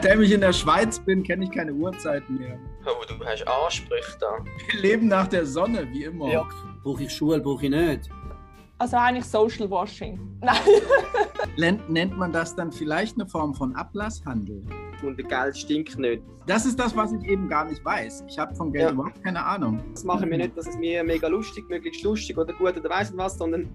Seitdem ich in der Schweiz bin, kenne ich keine Uhrzeiten mehr. Oh, du hast Ansprüche da. Wir leben nach der Sonne, wie immer. Ja. Brauche ich Schule, brauche ich nicht. Also eigentlich Social Washing. Nein. Nennt, nennt man das dann vielleicht eine Form von Ablasshandel? Und der Geld stinkt nicht. Das ist das, was ich eben gar nicht weiß. Ich habe von Geld Ja. überhaupt keine Ahnung. Das machen wir nicht, dass es mir mega lustig, möglichst lustig oder gut oder weiss nicht was, sondern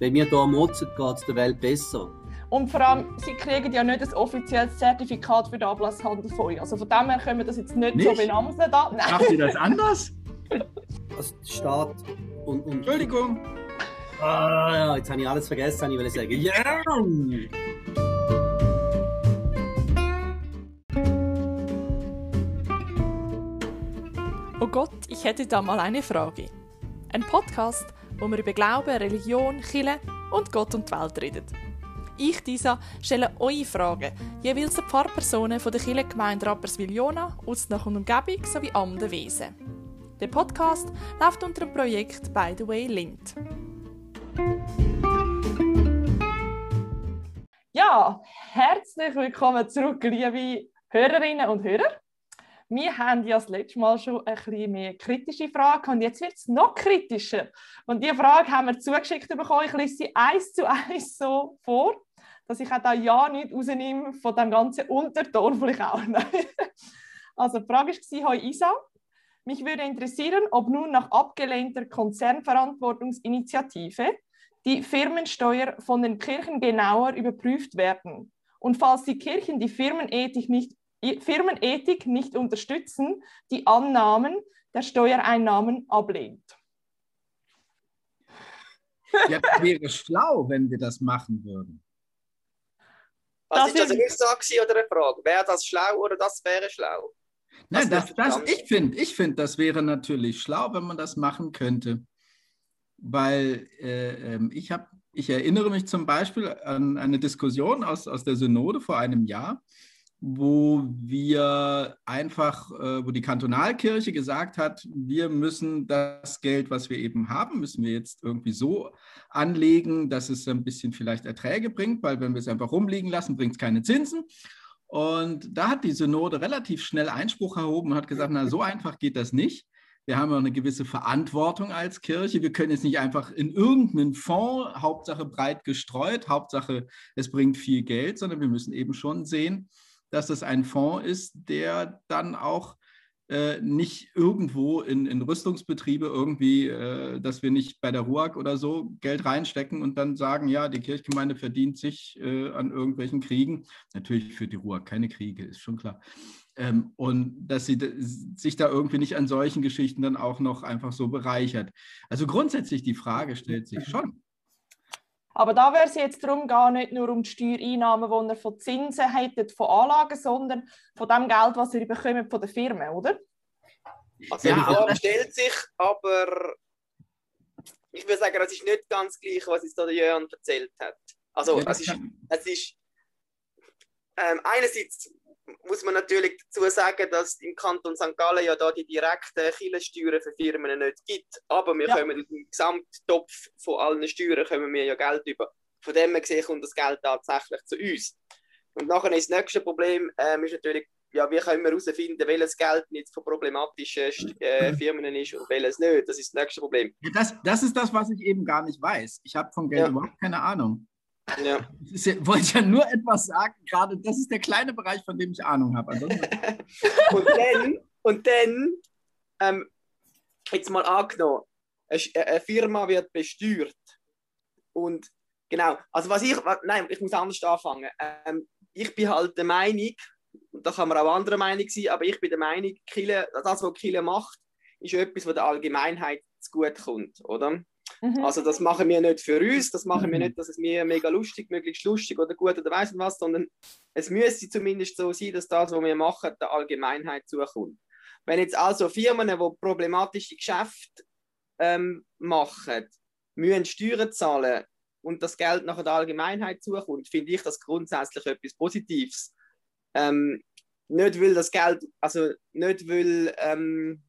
Wenn wir hier motzen, geht es der Welt besser. Und vor allem, sie kriegen ja nicht ein offizielles Zertifikat für den Ablasshandel von euch. Also von dem her können wir das jetzt nicht, so Nicht? benamseln. Da. Nein. Macht ihr das anders? Also der Staat und... und Entschuldigung. Ah, ja, jetzt habe ich alles vergessen, was ich wollte sagen. Ja! Oh Gott, ich hätte da mal eine Frage. Ein Podcast, wo wir über Glauben, Religion, Kirche und Gott und die Welt reden. Ich, Disa, stelle eure Fragen, jeweils ein paar Personen von der Kirchengemeinde Rapperswil-Jona, Usnach und Umgebung sowie Amden Wesen. Der Podcast läuft unter dem Projekt By the Way Lind. Ja, herzlich willkommen zurück, liebe Hörerinnen und Hörer. Wir haben ja das letzte Mal schon ein bisschen mehr kritische Fragen und jetzt wird es noch kritischer. Und diese Frage haben wir zugeschickt bekommen. Ich lese sie eins zu eins so vor, dass ich auch da ja nicht rausnehme von dem ganzen Unterton, vielleicht auch. Nein. Also die Frage war, «Hoi Isa, mich würde interessieren, ob nun nach abgelehnter Konzernverantwortungsinitiative die Firmensteuer von den Kirchen genauer überprüft werden. Und falls die Kirchen die Firmenethik nicht, Firmenethik nicht unterstützen, die Annahmen der Steuereinnahmen ablehnt. Ja, das wäre schlau, wenn wir das machen würden. Was Das ist das eine Aussage oder eine Frage? Wäre das schlau oder das wäre schlau? Nein, Das das, ich finde, ich find, das wäre natürlich schlau, wenn man das machen könnte. Weil äh, ähm, ich, hab, ich erinnere mich zum Beispiel an eine Diskussion aus, aus der Synode vor einem Jahr, wo wir einfach, äh, wo die Kantonalkirche gesagt hat, wir müssen das Geld, was wir eben haben, müssen wir jetzt irgendwie so anlegen, dass es ein bisschen vielleicht Erträge bringt, weil wenn wir es einfach rumliegen lassen, bringt es keine Zinsen. Und da hat die Synode relativ schnell Einspruch erhoben und hat gesagt, na, so einfach geht das nicht. Wir haben ja eine gewisse Verantwortung als Kirche. Wir können jetzt nicht einfach in irgendeinen Fonds, Hauptsache breit gestreut, Hauptsache es bringt viel Geld, sondern wir müssen eben schon sehen, dass es ein Fonds ist, der dann auch äh, nicht irgendwo in, in Rüstungsbetriebe irgendwie, äh, dass wir nicht bei der RUAG oder so Geld reinstecken und dann sagen, ja, die Kirchgemeinde verdient sich äh, an irgendwelchen Kriegen. Natürlich für die RUAG keine Kriege, ist schon klar. Ähm, und dass sie sich da irgendwie nicht an solchen Geschichten dann auch noch einfach so bereichert. Also grundsätzlich die Frage stellt sich schon. Aber da wäre es jetzt darum, gar nicht nur um die Steuereinnahmen, die ihr von Zinsen hättet, von Anlagen, sondern von dem Geld, was ihr bekommt von den Firmen, oder? Also Ja, Frage stellt sich, aber ich würde sagen, das ist nicht ganz gleich, was jetzt da der Jörn erzählt hat. Also es, ist, es ist ähm, einerseits muss man natürlich dazu sagen, dass im Kanton St. Gallen ja da die direkten Kirchensteuern für Firmen nicht gibt. Aber wir Ja. kommen im Gesamttopf von allen Steuern kommen wir ja Geld über. Von dem her gesehen kommt das Geld tatsächlich zu uns. Und nachher ist das nächste Problem ähm, ist natürlich, ja, wie können wir herausfinden, welches Geld jetzt von problematischen äh, Firmen ist und welches nicht. Das ist das nächste Problem. Ja, das, das ist das, was ich eben gar nicht weiß. Ich habe von Geld Ja. überhaupt keine Ahnung. Ja. Ich ja, wollte ja nur etwas sagen, gerade das ist der kleine Bereich, von dem ich Ahnung habe. Ansonsten- Und dann, und dann ähm, jetzt mal angenommen, eine, Sch- eine Firma wird besteuert. Und genau, also was ich, nein, ich muss anders anfangen. Ähm, ich bin halt der Meinung, und da kann man auch anderer Meinung sein, aber ich bin der Meinung, Kille, das, was Kille macht, ist etwas, was der Allgemeinheit zu gut kommt, oder? Mhm. Also das machen wir nicht für uns, das machen wir Mhm. nicht, dass es mir mega lustig, möglichst lustig oder gut oder weiss nicht was, sondern es müsste zumindest so sein, dass das, was wir machen, der Allgemeinheit zukommt. Wenn jetzt also Firmen, die problematische Geschäfte ähm, machen, müssen Steuern zahlen und das Geld nachher der Allgemeinheit zukommt, finde ich das grundsätzlich etwas Positives. Ähm, nicht weil das Geld, also nicht weil ähm,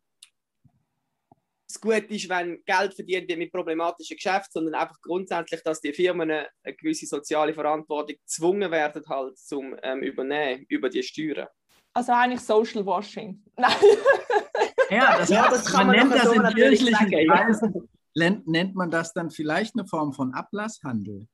es gut ist, wenn Geld verdient wird mit problematischen Geschäften, sondern einfach grundsätzlich, dass die Firmen eine, gewisse soziale Verantwortung gezwungen werden, halt zum ähm, Übernehmen über die Steuern. Also eigentlich Social Washing. Nein. Ja, das, Ja, das kann man nennt doch das so in natürlich kirchlichen. Kreisen, nennt man das dann vielleicht eine Form von Ablasshandel.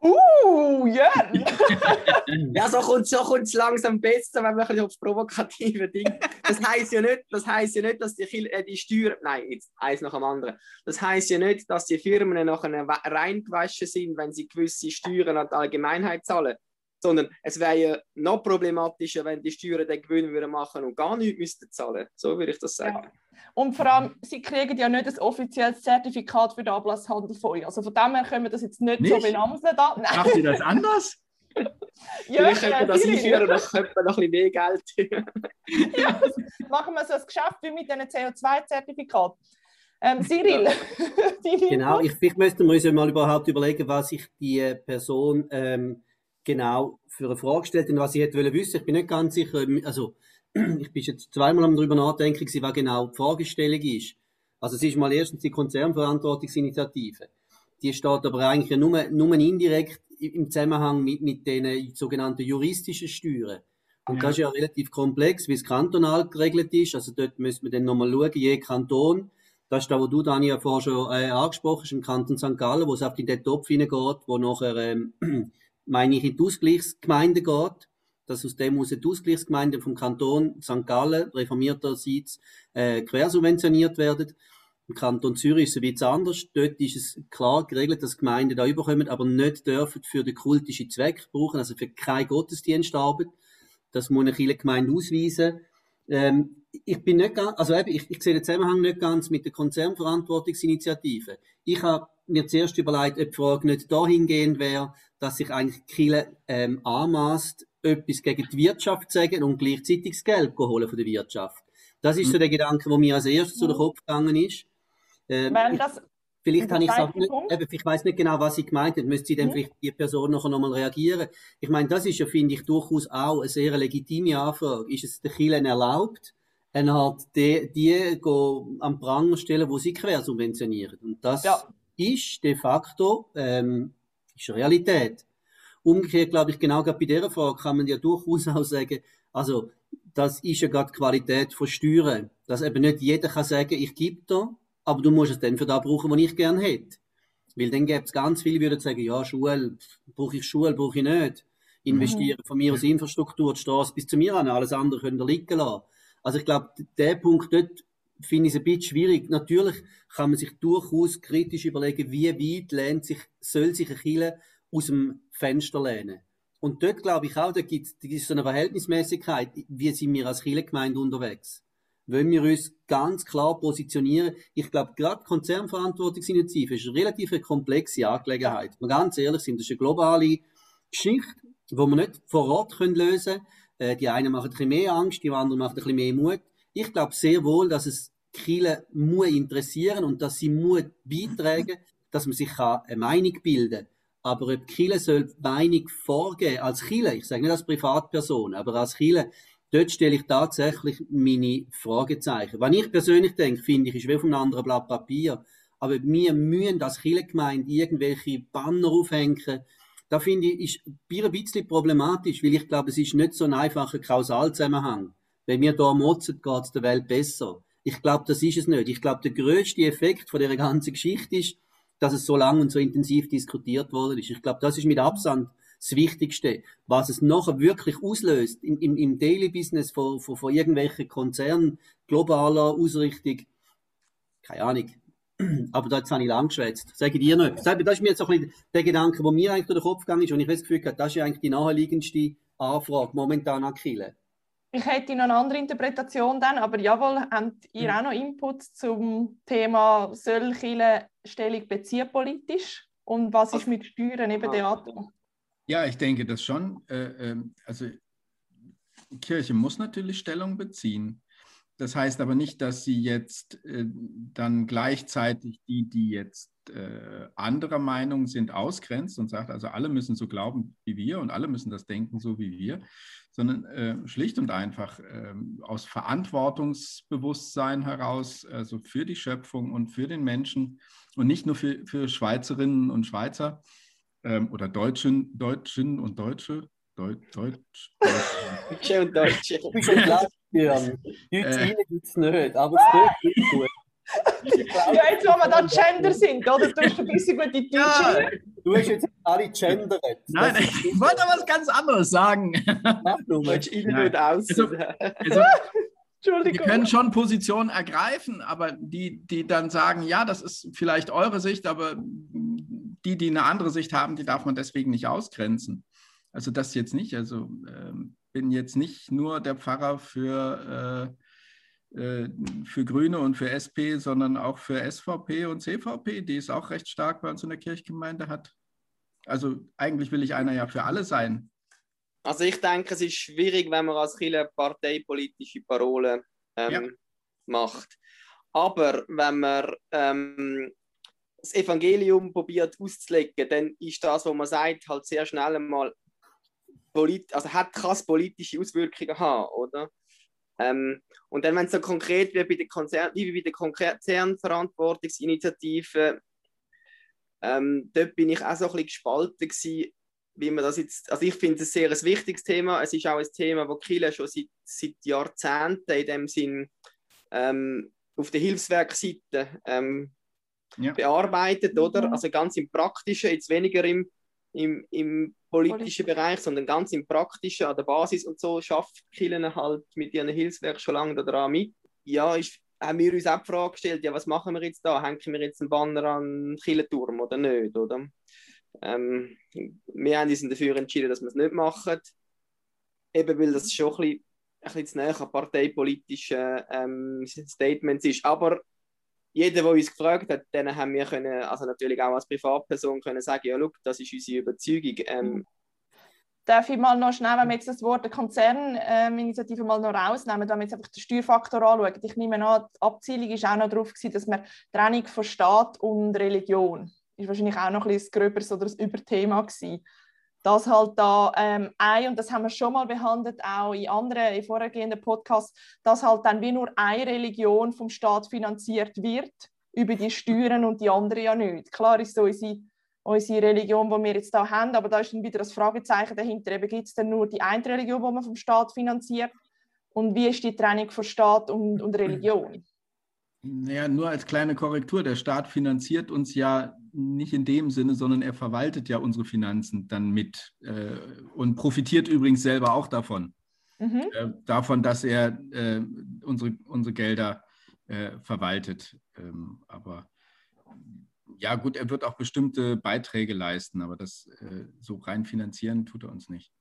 Uh, Jörn! Ja, so kommt es so kommt's langsam besser, wenn man ein bisschen aufs provokative Ding. Das heisst ja nicht, das heisst ja nicht, dass die, äh, die Steuern, nein, jetzt eins nach dem anderen. Das heisst ja nicht, dass die Firmen nachher wa- reingewaschen sind, wenn sie gewisse Steuern an die Allgemeinheit zahlen. Sondern es wäre ja noch problematischer, wenn die Steuern den Gewinn würden machen und gar nichts müssten zahlen. So würde ich das sagen. Ja. Und vor allem, sie kriegen ja nicht ein offizielles Zertifikat für den Ablasshandel von euch. Also von dem her können wir das jetzt nicht, so Nicht? benamseln. Da. Nein, Macht ihr das anders? Vielleicht könnte man das einführen, dann könnte man noch ein bisschen mehr Geld. ja, machen wir so ein Geschäft wie mit diesen CO2-Zertifikaten. Ähm, Cyril, Genau, ich, vielleicht müssten wir uns ja mal überhaupt überlegen, was sich die Person ähm, genau für eine Frage stellt und was hätte wollen wissen. Ich bin nicht ganz sicher, also ich bin jetzt zweimal am darüber nachdenken, was genau die Fragestellung ist. Also es ist mal erstens die Konzernverantwortungsinitiative. Die steht aber eigentlich nur, nur indirekt im Zusammenhang mit, mit den sogenannten juristischen Steuern. Und Ja. das ist ja relativ komplex, wie es kantonal geregelt ist. Also dort müssen wir dann nochmal schauen, je Kanton. Das ist da, wo du, Dani, ja vorher schon äh, angesprochen hast, im Kanton St. Gallen, wo es auf in den Topf hineingeht, wo nachher, ähm, meine ich, in die Ausgleichsgemeinde geht, dass aus dem aus die Ausgleichsgemeinden vom Kanton St. Gallen, reformierterseits, äh, quersubventioniert werden. Im Kanton Zürich ist es ein bisschen anders. Dort ist es klar geregelt, dass Gemeinden da überkommen, aber nicht dürfen für den kultischen Zweck brauchen, also für keine Gottesdienstarbeit. Das muss eine Kirchengemeinde ausweisen. Ähm, ich bin nicht ganz, also eben, ich, ich sehe den Zusammenhang nicht ganz mit der Konzernverantwortungsinitiative. Ich habe mir zuerst überlegt, ob die Frage nicht dahingehend wäre, dass sich eigentlich Kirche ähm, anmaßt, etwas gegen die Wirtschaft zu sagen und gleichzeitig das Geld holen von der Wirtschaft. Das ist so der Gedanke, der mir als erstes zu den Kopf gegangen ist. Ähm, ich- das, Vielleicht habe ich es auch nicht, eben, ich weiß nicht genau, was sie gemeint hat. Müsste sie dann Mhm. vielleicht die Person nachher nochmal reagieren? Ich meine, das ist ja, finde ich, durchaus auch eine sehr legitime Anfrage. Ist es den Kirchen erlaubt, eine Art die, die go am Pranger stellen, wo sie quersubventionieren? Und das Ja. Ist de facto, ähm, ist Realität. Umgekehrt, glaube ich, genau gerade bei dieser Frage kann man ja durchaus auch sagen, also, das ist ja gerade die Qualität von Steuern. Dass eben nicht jeder kann sagen, ich gebe da, aber du musst es dann für das brauchen, was ich gerne hätte. Weil dann gäbe es ganz viele, die würden sagen, ja, Schule, brauche ich Schule, brauche ich nicht. Investieren von mir aus Infrastruktur, die Straße bis zu mir an, alles andere könnt ihr liegen lassen. Also ich glaube, der Punkt dort finde ich es ein bisschen schwierig. Natürlich kann man sich durchaus kritisch überlegen, wie weit lehnt sich, soll sich eine Kirche aus dem Fenster lehnen. Und dort glaube ich auch, da gibt es so eine Verhältnismäßigkeit, wie sind wir als Kirchengemeinde unterwegs. Wollen wir uns ganz klar positionieren? Ich glaube, gerade Konzernverantwortungsinitiative ist eine relativ komplexe Angelegenheit. Wenn wir ganz ehrlich sind, das ist eine globale Geschichte, die wir nicht vor Ort lösen können. Äh, Die einen machen ein bisschen mehr Angst, die anderen machen ein bisschen mehr Mut. Ich glaube sehr wohl, dass es Kiel muss interessieren und dass sie muss beitragen, dass man sich eine Meinung bilden kann. Aber ob Kiel soll Meinung vorgeben als Kiel, ich sage nicht als Privatperson, aber als Kiel, dort stelle ich tatsächlich meine Fragezeichen. Was ich persönlich denke, finde ich, ist wie auf einem anderen Blatt Papier. Aber wir müssen als Kirchengemeinde irgendwelche Banner aufhängen. Da finde ich, ist ein bisschen problematisch, weil ich glaube, es ist nicht so ein einfacher Kausalzusammenhang. Wenn wir hier motzen, geht es der Welt besser. Ich glaube, das ist es nicht. Ich glaube, der grösste Effekt von dieser ganzen Geschichte ist, dass es so lang und so intensiv diskutiert worden ist. Ich glaube, das ist mit Abstand das Wichtigste. Was es nachher wirklich auslöst im, im, im Daily Business von, von, von irgendwelchen Konzernen, globaler Ausrichtung, keine Ahnung. Aber da habe ich lang geschwätzt. Sage dir nicht. Das ist mir jetzt so ein bisschen der Gedanke, der mir eigentlich durch den Kopf gegangen ist und ich das Gefühl habe, das ist eigentlich die naheliegendste Anfrage momentan an Kiel. Ich hätte noch eine andere Interpretation dann, aber jawohl, habt ihr auch noch Input zum Thema, soll Chile Stellung beziehen politisch? Und was ist mit Steuern eben der Atom? Ja, ich denke das schon. Äh, ähm, also Kirche muss natürlich Stellung beziehen. Das heißt aber nicht, dass sie jetzt äh, dann gleichzeitig die, die jetzt äh, anderer Meinung sind, ausgrenzt und sagt, also alle müssen so glauben wie wir und alle müssen das denken so wie wir, sondern äh, schlicht und einfach äh, aus Verantwortungsbewusstsein heraus, also für die Schöpfung und für den Menschen und nicht nur für, für Schweizerinnen und Schweizer ähm, oder Deutschen, Deutschen und Deutsche, Deut, Deutsch, Deutsche und Deutsche. Du bist ein Glasbirn. Deutsch äh, gibt es nicht, aber es geht gut. Ja, jetzt, wo wir da Gender sind, oder? Du hast ein bisschen gut die Deutsche. Ja. Du hast jetzt alle gendert. Nein, ich wollte was ganz anderes sagen. Mach du mal. innen und außen. Also, also, Entschuldigung. Die können schon Positionen ergreifen, aber die, die dann sagen, ja, das ist vielleicht eure Sicht, aber die, die eine andere Sicht haben, die darf man deswegen nicht ausgrenzen. Also das jetzt nicht. Also ähm, bin jetzt nicht nur der Pfarrer für, äh, äh, für Grüne und für SP, sondern auch für SVP und CVP, die es auch recht stark bei uns in der Kirchgemeinde hat. Also eigentlich will ich einer ja für alle sein. Also ich denke, es ist schwierig, wenn man als Kirche parteipolitische Parolen ähm, ja. macht. Aber wenn man ähm, das Evangelium probiert auszulegen, dann ist das, was man sagt, halt sehr schnell einmal polit also hat, kann es politische Auswirkungen haben, oder? Ähm, und dann, wenn es so konkret wie bei der Konzern, wie bei der Konzernverantwortungsinitiative, ähm, dort bin ich auch so ein bisschen gespalten gewesen, wie man das jetzt, also ich finde es sehr ein wichtiges Thema. Es ist auch ein Thema, das Kille schon seit, seit Jahrzehnten in dem Sinn ähm, auf der Hilfswerkseite ähm, ja. bearbeitet, oder? Mhm. Also ganz im Praktischen, jetzt weniger im, im, im politischen Politik. Bereich, sondern ganz im Praktischen, an der Basis und so, schafft Killen halt mit ihren Hilfswerk schon lange daran mit. Ja, ist, haben wir uns auch die Frage gestellt, ja, was machen wir jetzt da? Hängen wir jetzt einen Banner an den Killenturm oder nicht, oder? Ähm, wir haben uns dafür entschieden, dass wir es nicht machen. Eben weil das schon ein bisschen, ein bisschen zu näher an parteipolitischen ähm, Statements ist. Aber jeder, der uns gefragt hat, dann haben wir können, also natürlich auch als Privatperson können sagen, ja, look, das ist unsere Überzeugung. Ähm, Darf ich mal noch schnell, wenn wir jetzt das Wort Konzerninitiative mal noch rausnehmen, wenn wir jetzt einfach den Steuerfaktor anschauen. Ich nehme an, die Abzielung war auch noch darauf, dass wir Trennung von Staat und Religion, ist wahrscheinlich auch noch ein bisschen gröberes oder ein Überthema gewesen dass halt da ähm, ein, und das haben wir schon mal behandelt, auch in anderen, in vorhergehenden Podcasts, dass halt dann wie nur eine Religion vom Staat finanziert wird, über die Steuern und die andere ja nicht. Klar ist so unsere, unsere Religion, die wir jetzt da haben, aber da ist dann wieder das Fragezeichen dahinter, gibt es denn nur die eine Religion, die man vom Staat finanziert? Und wie ist die Trennung von Staat und, und Religion? Naja, nur als kleine Korrektur, der Staat finanziert uns ja nicht in dem Sinne, sondern er verwaltet ja unsere Finanzen dann mit äh, und profitiert übrigens selber auch davon. Mhm. Äh, davon, dass er äh, unsere, unsere Gelder äh, verwaltet. Ähm, aber ja, gut, er wird auch bestimmte Beiträge leisten, aber das äh, so rein finanzieren tut er uns nicht.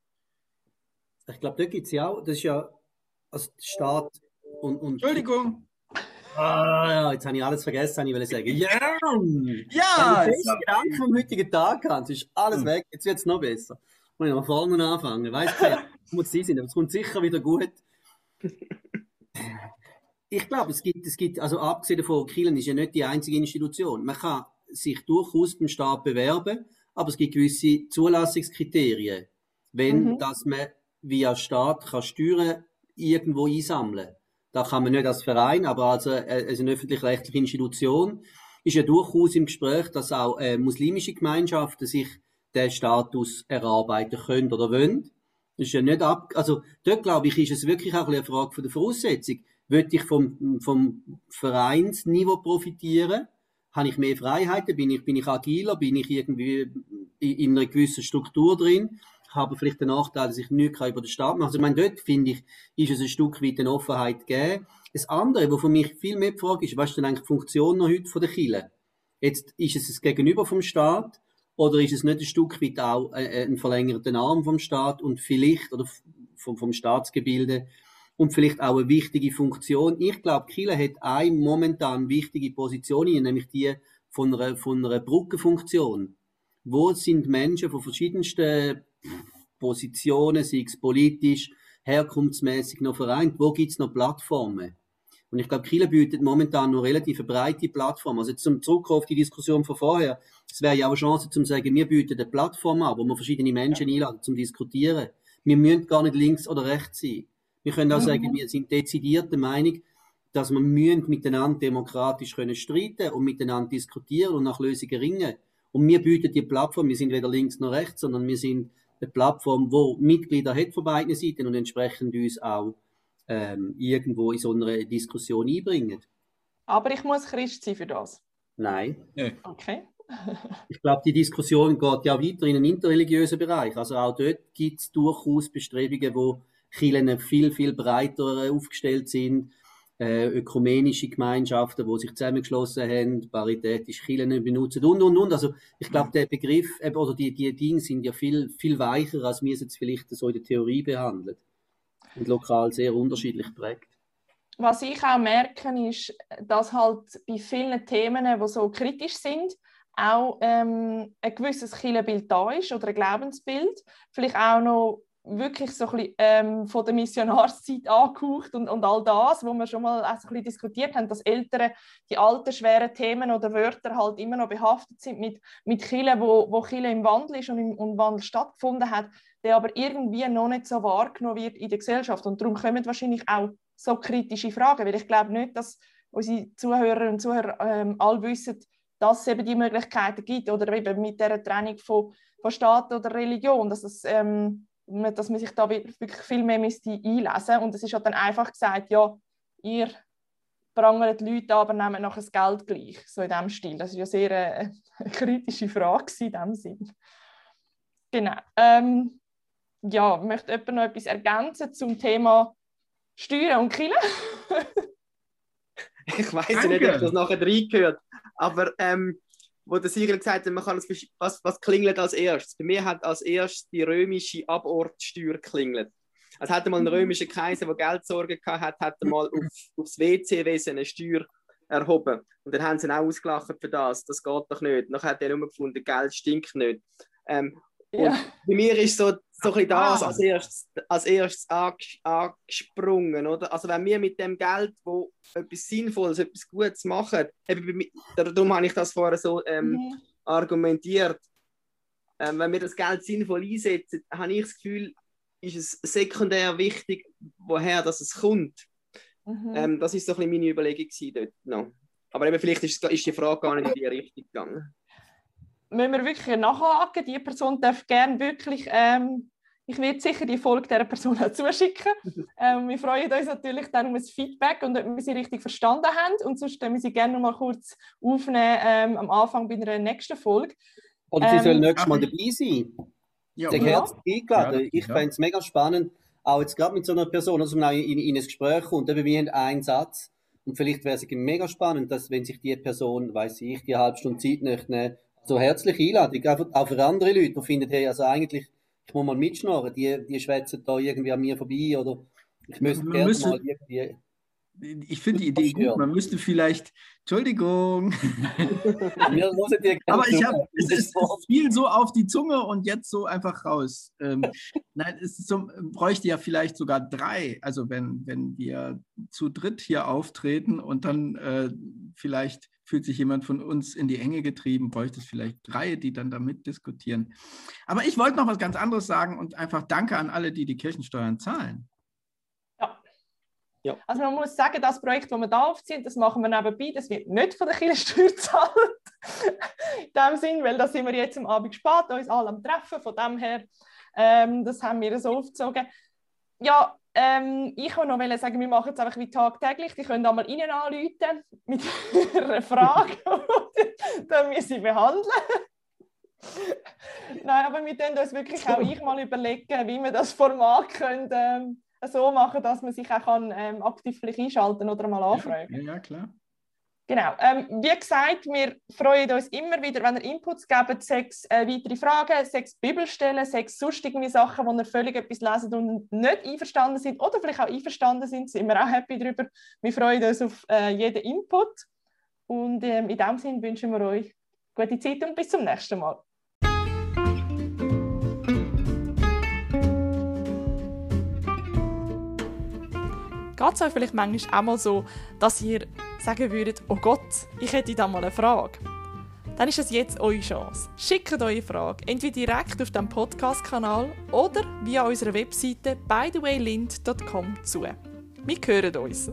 Ich glaube, da gibt es ja auch, das ist ja als Staat und, und Entschuldigung. Ah, jetzt habe ich alles vergessen, ich will sagen. Ja! Ja! Wenn du Gedanken am heutigen Tag hast, ist alles hm. weg. Jetzt wird es noch besser. Muss ich mal vorne anfangen. Weißt du, muss sie sein, aber es kommt sicher wieder gut. Ich glaube, es gibt, es gibt, also abgesehen davon, Kielen ist ja nicht die einzige Institution. Man kann sich durchaus beim Staat bewerben, aber es gibt gewisse Zulassungskriterien. Wenn, mhm. dass man via Staat kann Steuern irgendwo einsammeln kann. Da kann man nicht als Verein, aber als, äh, als eine öffentlich-rechtliche Institution ist ja durchaus im Gespräch, dass auch äh, muslimische Gemeinschaften sich den Status erarbeiten können oder wollen. Das ist ja nicht ab, also dort glaube ich, ist es wirklich auch eine Frage von der Voraussetzung. Würde ich vom, vom Vereinsniveau profitieren? Habe ich mehr Freiheiten? Bin ich, bin ich agiler? Bin ich irgendwie in einer gewissen Struktur drin? Haben vielleicht den Nachteil, dass ich nichts über den Staat machen Also, ich meine, dort finde ich, ist es ein Stück weit eine Offenheit gegeben. Das andere, was für mich viel mehr die Frage ist, was ist denn eigentlich die Funktion noch heute von der Kirche? Jetzt ist es das Gegenüber vom Staat oder ist es nicht ein Stück weit auch äh, ein verlängerter Arm vom Staat und vielleicht, oder vom, vom Staatsgebilde und vielleicht auch eine wichtige Funktion. Ich glaube, Kirche hat eine momentan wichtige Position, nämlich die von einer, von einer Brückenfunktion. Wo sind Menschen von verschiedensten Positionen, sei es politisch, herkunftsmäßig noch vereint? Wo gibt es noch Plattformen? Und ich glaube, Chile bietet momentan noch relativ breite Plattform. Also zum Zurückkommen auf die Diskussion von vorher, es wäre ja auch eine Chance zum sagen, wir bieten eine Plattform an, wo wir verschiedene Menschen einladen zum Diskutieren. Wir müssen gar nicht links oder rechts sein. Wir können auch sagen, wir sind dezidiert der Meinung, dass wir müssen miteinander demokratisch können streiten und miteinander diskutieren und nach Lösungen ringen. Und wir bieten die Plattform, wir sind weder links noch rechts, sondern wir sind eine Plattform, wo Mitglieder hat von beiden Seiten und entsprechend uns auch ähm, irgendwo in so eine Diskussion einbringen. Aber ich muss Christ sein für das? Nein. Okay. ich glaube, die Diskussion geht ja weiter in einen interreligiösen Bereich. Also auch dort gibt es durchaus Bestrebungen, wo Kirchen viel, viel breiter aufgestellt sind. Äh, ökumenische Gemeinschaften, die sich zusammengeschlossen haben, paritätisch Kirchen benutzen und, und, und. Also ich glaube, der Begriff oder die, die Dinge sind ja viel, viel weicher, als wir es jetzt vielleicht so in der Theorie behandeln und lokal sehr unterschiedlich prägt. Was ich auch merke, ist, dass halt bei vielen Themen, die so kritisch sind, auch ähm, ein gewisses Kirchenbild da ist oder ein Glaubensbild. Vielleicht auch noch wirklich so ein bisschen ähm, von der Missionarszeit angehaucht und, und all das, wo wir schon mal auch so ein bisschen diskutiert haben, dass Eltern die alten, schweren Themen oder Wörter halt immer noch behaftet sind mit, mit Kirche, wo, wo Kirche im Wandel ist und im, im Wandel stattgefunden hat, der aber irgendwie noch nicht so wahrgenommen wird in der Gesellschaft. Und darum kommen wahrscheinlich auch so kritische Fragen, weil ich glaube nicht, dass unsere Zuhörerinnen und Zuhörer ähm, alle wissen, dass es eben die Möglichkeiten gibt oder eben mit der Trennung von, von Staat oder Religion, dass es ähm, dass man sich da wirklich viel mehr müsste einlesen Und es ist halt dann einfach gesagt, ja, ihr prangert die Leute aber nehmen nachher das Geld gleich, so in diesem Stil. Das ist ja sehr eine, eine kritische Frage in diesem Sinn. Genau. Ähm, ja, möchte jemand noch etwas ergänzen zum Thema Steuern und Killen? ich weiß nicht, ob das nachher reingehört, aber ähm, wo der Sieger gesagt hat, man kann das, was, was klingelt als erstes? Bei mir hat als erstes die römische Abortsteuer geklingelt. Es hatte mal einen mhm. römischen Kaiser, der Geldsorgen hatte, hat mal auf, aufs WC-Wesen eine Steuer erhoben. Und dann haben sie ihn auch ausgelacht für das. Das geht doch nicht. Dann hat er nur gefunden, Geld stinkt nicht. Ähm, ja. Und bei mir ist so, so ein das als erstes, als erstes angesprungen. Oder? Also wenn wir mit dem Geld, wo etwas Sinnvolles, etwas Gutes machen, eben, darum habe ich das vorher so ähm, mhm. argumentiert, ähm, wenn wir das Geld sinnvoll einsetzen, habe ich das Gefühl, ist es sekundär wichtig, woher das es kommt. Mhm. Ähm, das ist so ein bisschen meine Überlegung dort noch. Aber eben vielleicht ist, ist die Frage gar nicht in die Richtung gegangen müssen wir wirklich nachhaken. Die Person darf gerne wirklich, ähm, ich werde sicher die Folge dieser Person auch zuschicken. ähm, wir freuen uns natürlich dann um ein Feedback und ob wir sie richtig verstanden haben. Und sonst können wir sie gerne noch mal kurz aufnehmen ähm, am Anfang bei einer nächsten Folge. Oder sie ähm, soll nächstes Mal dabei sein. Ja, Sehr herzlich eingeladen. Ja, ich ja. fände es mega spannend, auch jetzt gerade mit so einer Person, dass man in, in ein Gespräch kommt, eben wie einen Satz. Und vielleicht wäre es mega spannend, dass wenn sich die Person, weiß ich, die halbe Stunde Zeit möchte, so herzliche Einladung, auch, auch für andere Leute, die finden, hey, also eigentlich, ich muss mal mitschnorren, die, die schwätzen da irgendwie an mir vorbei oder ich müsste gerne müsste, mal irgendwie ich finde die Idee gut. Man müsste vielleicht, Entschuldigung. Aber ich habe, es ist viel so auf die Zunge und jetzt so einfach raus. Ähm, nein, es so, bräuchte ja vielleicht sogar drei. Also wenn, wenn wir zu dritt hier auftreten und dann äh, vielleicht fühlt sich jemand von uns in die Enge getrieben, bräuchte es vielleicht drei, die dann damit diskutieren. Aber ich wollte noch was ganz anderes sagen und einfach Danke an alle, die die Kirchensteuern zahlen. Ja. Also man muss sagen, das Projekt, das wir da aufziehen, das machen wir nebenbei, das wird nicht von der Kirchensteuer gezahlt. In dem Sinn, weil da sind wir jetzt am Abend spät, uns alle am Treffen, von dem her, ähm, das haben wir so aufgezogen. Ja, ähm, ich wollte noch sagen, wir machen es einfach wie tagtäglich. Die können da mal rein anrufen mit einer Frage, dann wir sie behandeln. Nein, aber wir können uns wirklich auch ich mal überlegen, wie wir das Format können, ähm, so machen, dass man sich auch kann, ähm, aktiv einschalten oder mal anfragen Ja, ja klar. Genau. Ähm, wie gesagt, wir freuen uns immer wieder, wenn ihr Inputs gebt, sechs äh, weitere Fragen, sechs Bibelstellen, sechs sonstige Sachen, wo ihr völlig etwas lesen und nicht einverstanden sind oder vielleicht auch einverstanden sind, sind wir auch happy darüber. Wir freuen uns auf äh, jeden Input und ähm, in diesem Sinne wünschen wir euch gute Zeit und bis zum nächsten Mal. Geht es euch vielleicht manchmal auch mal so, dass ihr sagen würdet, oh Gott, ich hätte da mal eine Frage? Dann ist es jetzt eure Chance. Schickt eure Frage entweder direkt auf dem Podcast-Kanal oder via unserer Webseite bythewaylind.com zu. Wir hören uns.